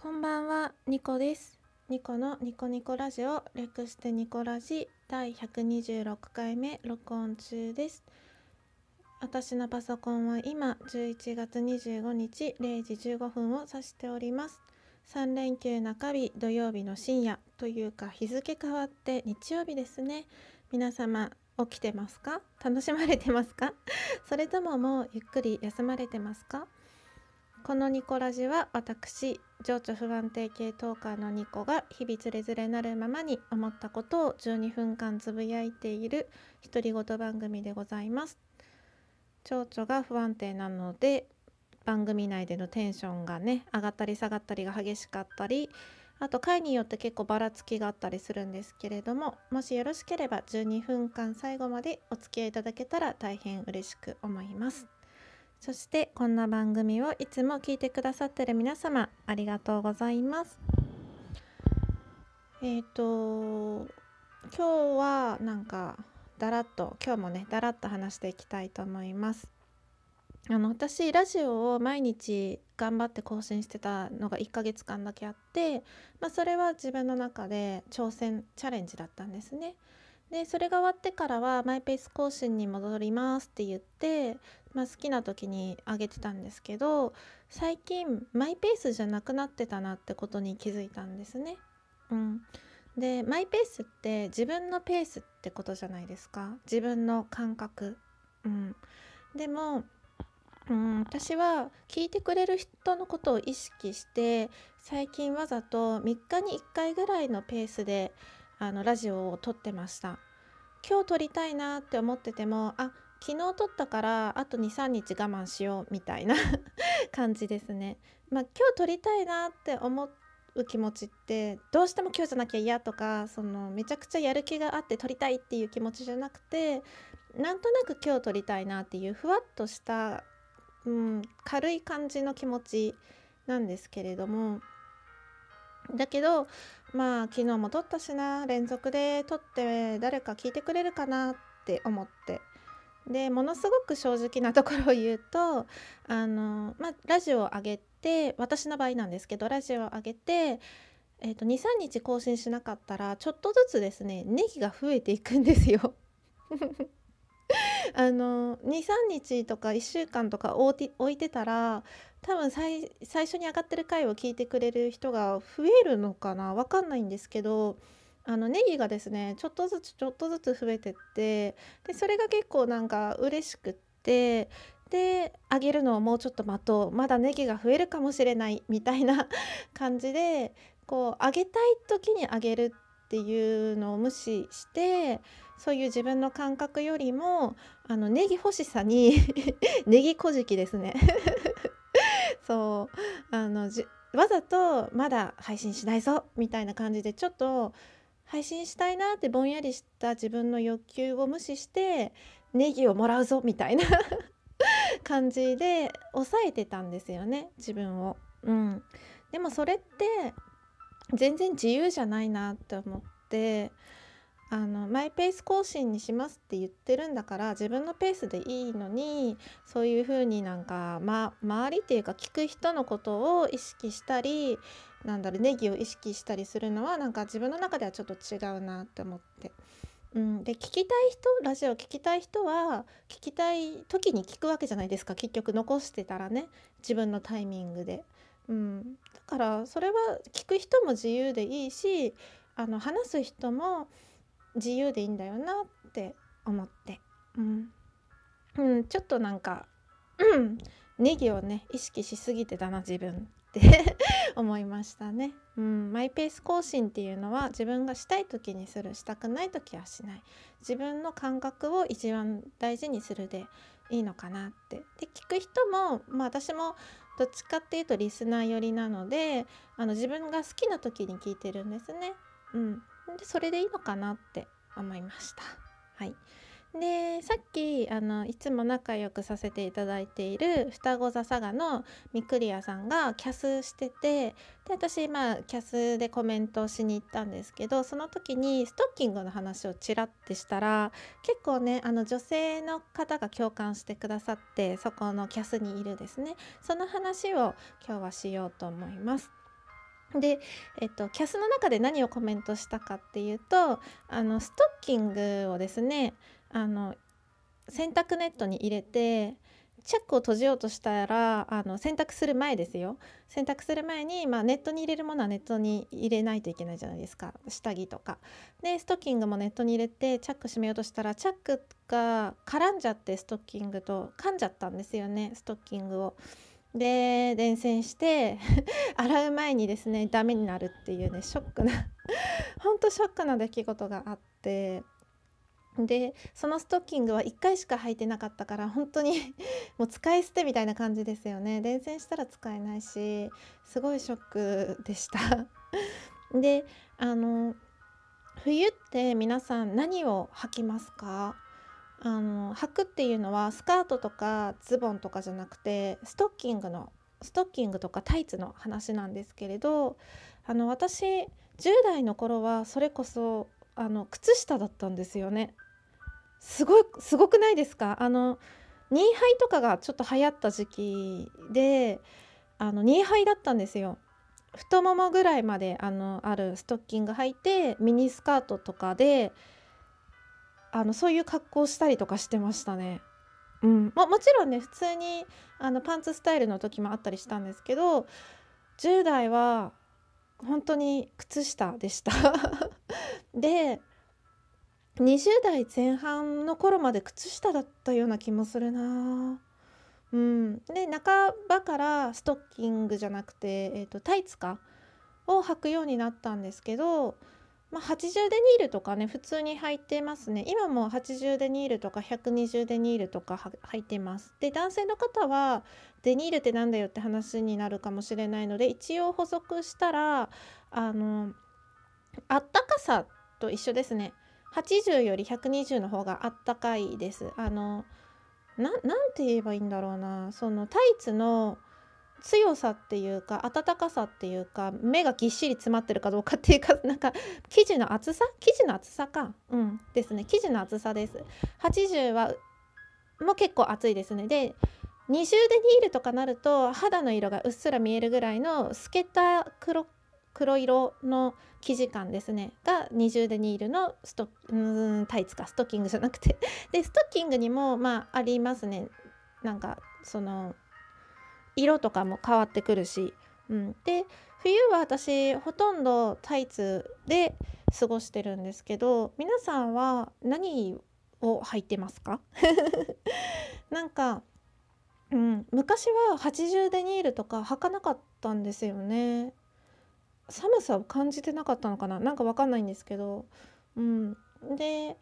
こんばんは、ニコです。ニコのニコニコラジオ、略してニコラジ第126回目録音中です。私のパソコンは今11月25日0時15分を指しております。3連休中日土曜日の深夜というか日付変わって日曜日ですね。皆様起きてますか？楽しまれてますか？それとももうゆっくり休まれてますか？このニコラジは私情緒不安定系トーカーのニコが日々つれづれなるままに思ったことを12分間つぶやいている独り言番組でございます。情緒が不安定なので番組内でのテンションがね上がったり下がったりが激しかったりあと回によって結構ばらつきがあったりするんですけれどももしよろしければ12分間最後までお付き合いいただけたら大変嬉しく思います。そしてこんな番組をいつも聞いてくださってる皆様ありがとうございます。えっ、と今日はなんかだらっと今日もねだらっと話していきたいと思います。あの私ラジオを毎日頑張って更新してたのが1ヶ月間だけあって、まあ、それは自分の中で挑戦チャレンジだったんですね。でそれが終わってからはマイペース更新に戻りますって言って、まあ、好きな時にあげてたんですけど最近マイペースじゃなくなってたなってことに気づいたんですね。うん、でマイペースって自分のペースってことじゃないですか自分の感覚。うん、でもうん、私は聞いてくれる人のことを意識して最近わざと3日に1回ぐらいのペースであのラジオを撮ってました。今日撮りたいなって思っててもあ昨日撮ったからあと23日我慢しようみたいな 感じですね。まあ今日撮りたいなって思う気持ちってどうしても今日じゃなきゃ嫌とかそのめちゃくちゃやる気があって撮りたいっていう気持ちじゃなくてなんとなく今日撮りたいなっていうふわっとしたうん、軽い感じの気持ちなんですけれどもだけどまあ昨日も撮ったしな連続で撮って誰か聞いてくれるかなって思ってでものすごく正直なところを言うとあの、まあ、ラジオを上げて私の場合なんですけどラジオを上げて、えー、と23日更新しなかったらちょっとずつですねネギが増えていくんですよ。あの23日とか1週間とか置いてたら多分最最初に上がってる回を聞いてくれる人が増えるのかな？わかんないんですけどあのネギがですねちょっとずつちょっとずつ増えてってでそれが結構なんか嬉しくってであげるのをもうちょっと待とう。まだネギが増えるかもしれないみたいな 感じでこうあげたい時にあげるっていうのを無視してそういう自分の感覚よりもあのネギ欲しさに ネギこじきですね。そう。あのじわざとまだ配信しないぞみたいな感じでちょっと配信したいなってぼんやりした自分の欲求を無視してネギをもらうぞみたいな 感じで抑えてたんですよね自分を。うん、でもそれって全然自由じゃないなって思って。あのマイペース更新にしますって言ってるんだから自分のペースでいいのにそういう風になんか、ま、周りっていうか聞く人のことを意識したりなんだろうネギを意識したりするのはなんか自分の中ではちょっと違うなって思って。うん、で聞きたい人ラジオ聞きたい人は聞きたい時に聞くわけじゃないですか結局残してたらね自分のタイミングで。うん、だからそれは聞く人も自由でいいしあの話す人も自由でいいんだよなって思って、うん。うん、ちょっとなんか、うん、ネギをね意識しすぎてたな自分って。思いましたね、うん、マイペース更新っていうのは自分がしたい時にするしたくない時はしない。自分の感覚を一番大事にするでいいのかなって。で聞く人も、まあ、私もどっちかっていうとリスナー寄りなのであの自分が好きな時に聞いてるんですね。うん、でそれでいいのかなって思いました。はい、でさっきあのいつも仲良くさせていただいている双子座佐賀のみくりやさんがキャスしててで私まあキャスでコメントをしに行ったんですけどその時にストッキングの話をちらってしたら結構ねあの女性の方が共感してくださってそこのキャスにいるですねその話を今日はしようと思います。で、えっと、キャスの中で何をコメントしたかっていうとあのストッキングをですねあの洗濯ネットに入れてチャックを閉じようとしたらあの洗濯する前ですよ。洗濯する前に、まあ、ネットに入れるものはネットに入れないといけないじゃないですか。下着とか。でストッキングもネットに入れてチャック閉めようとしたらチャックが絡んじゃってストッキングと噛んじゃったんですよねストッキングを。で伝染して 洗う前にですねダメになるっていうねショックな ほんとショックな出来事があってでそのストッキングは1回しか履いてなかったから本当に もう使い捨てみたいな感じですよね。伝染したら使えないしすごいショックでした。であの冬って皆さん何を履きますか？あの履くっていうのはスカートとかズボンとかじゃなくてストッキングのストッキングとかタイツの話なんですけれどあの私10代の頃はそれこそあの靴下だったんですよね。すごいすごくないですか？あのニーハイとかがちょっと流行った時期であのニーハイだったんですよ。太ももぐらいまであのあるストッキング履いてミニスカートとかであのそういう格好したりとかしてましたね。うん。まもちろんね普通にあのパンツスタイルの時もあったりしたんですけど10代は本当に靴下でした。で20代前半の頃まで靴下だったような気もするな。うん、で半ばからストッキングじゃなくて、えーと、タイツかを履くようになったんですけど、まあ、80デニールとかね普通に履いてますね。今も80デニールとか120デニールとか履いてます。で男性の方はデニールってなんだよって話になるかもしれないので一応補足したらあのあったかさと一緒ですね。80より120の方があったかいです。あのななんて言えばいいんだろうな。そのタイツの強さっていうか暖かさっていうか目がぎっしり詰まってるかどうかっていうか なんか生地の厚さ？生地の厚さか。うん。ですね。生地の厚さです。80はもう結構厚いですね。で20デニールとかなると肌の色がうっすら見えるぐらいの透けた黒黒色の生地感ですね。が20デニールのストうんタイツか。ストッキングじゃなくて。でストッキングにもまあありますね。なんかその色とかも変わってくるし、うん、で冬は私ほとんどタイツで過ごしてるんですけど皆さんは何を履いてますか？なんか、うん、昔は80デニールとか履かなかったんですよね。寒さを感じてなかったのかな？なんかわかんないんですけど、うん、で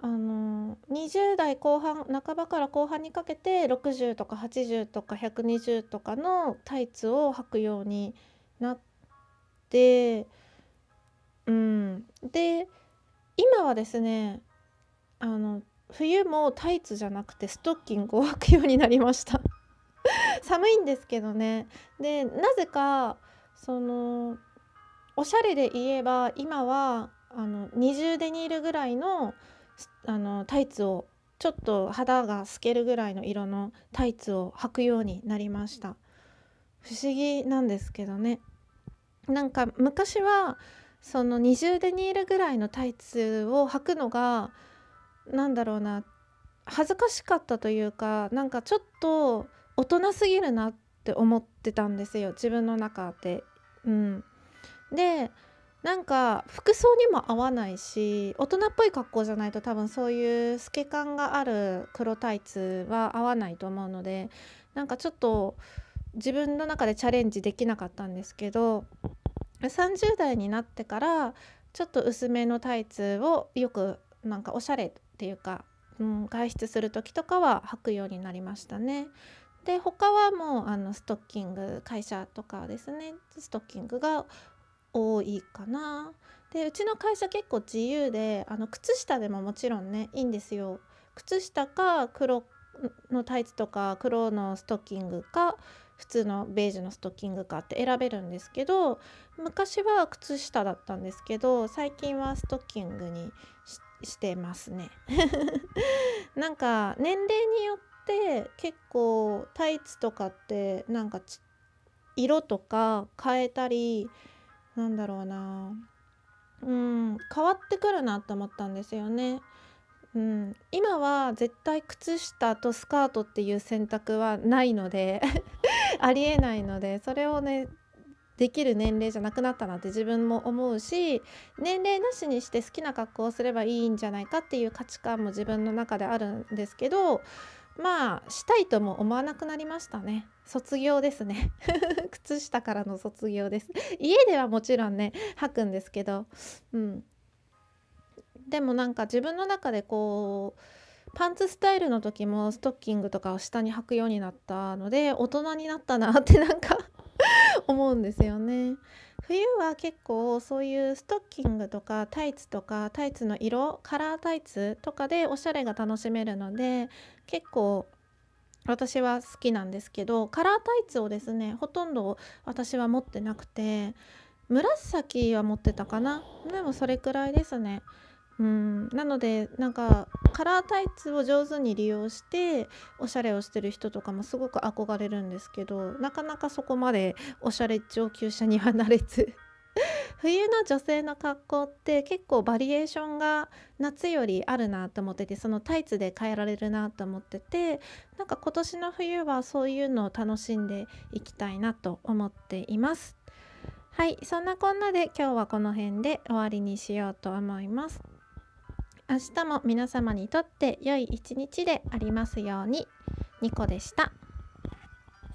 あの20代後半半ばから後半にかけて60とか80とか120とかのタイツを履くようになってうん。で今はですねあの冬もタイツじゃなくてストッキングを履くようになりました。寒いんですけどね。でなぜかそのおしゃれで言えば今はあの20デニールぐらいのあのタイツをちょっと肌が透けるぐらいの色のタイツを履くようになりました。不思議なんですけどね。なんか昔はその20デニールぐらいのタイツを履くのがなんだろうな恥ずかしかったというかなんかちょっと大人すぎるなって思ってたんですよ自分の中で。うん、でなんか服装にも合わないし大人っぽい格好じゃないと多分そういう透け感がある黒タイツは合わないと思うのでなんかちょっと自分の中でチャレンジできなかったんですけど30代になってからちょっと薄めのタイツをよくなんかおしゃれっていうか、うん、外出する時とかは履くようになりましたね。で他はもうあのストッキング会社とかですねストッキングが多いかな。でうちの会社結構自由であの靴下でももちろんねいいんですよ。靴下か黒のタイツとか黒のストッキングか普通のベージュのストッキングかって選べるんですけど昔は靴下だったんですけど最近はストッキングにしてますね なんか年齢によって結構タイツとかってなんか色とか変えたりなんだろうなうん変わってくるなと思ったんですよね。うん、今は絶対靴下とスカートっていう選択はないので ありえないのでそれをねできる年齢じゃなくなったなって自分も思うし年齢なしにして好きな格好をすればいいんじゃないかっていう価値観も自分の中であるんですけどまあしたいとも思わなくなりましたね。卒業ですね。靴下からの卒業です。家ではもちろんね履くんですけど。うん。でもなんか自分の中でこうパンツスタイルの時もストッキングとかを下に履くようになったので大人になったなってなんか 思うんですよね。冬は結構そういうストッキングとかタイツとかタイツの色カラータイツとかでおしゃれが楽しめるので結構私は好きなんですけどカラータイツをですねほとんど私は持ってなくて紫は持ってたかな。でもそれくらいですね。うんなのでなんかカラータイツを上手に利用しておしゃれをしてる人とかもすごく憧れるんですけどなかなかそこまでおしゃれ上級者にはなれず 冬の女性の格好って結構バリエーションが夏よりあるなと思っててそのタイツで変えられるなと思っててなんか今年の冬はそういうのを楽しんでいきたいなと思っています。はいそんなこんなで今日はこの辺で終わりにしようと思います。明日も皆様にとって良い一日でありますように。ニコでした。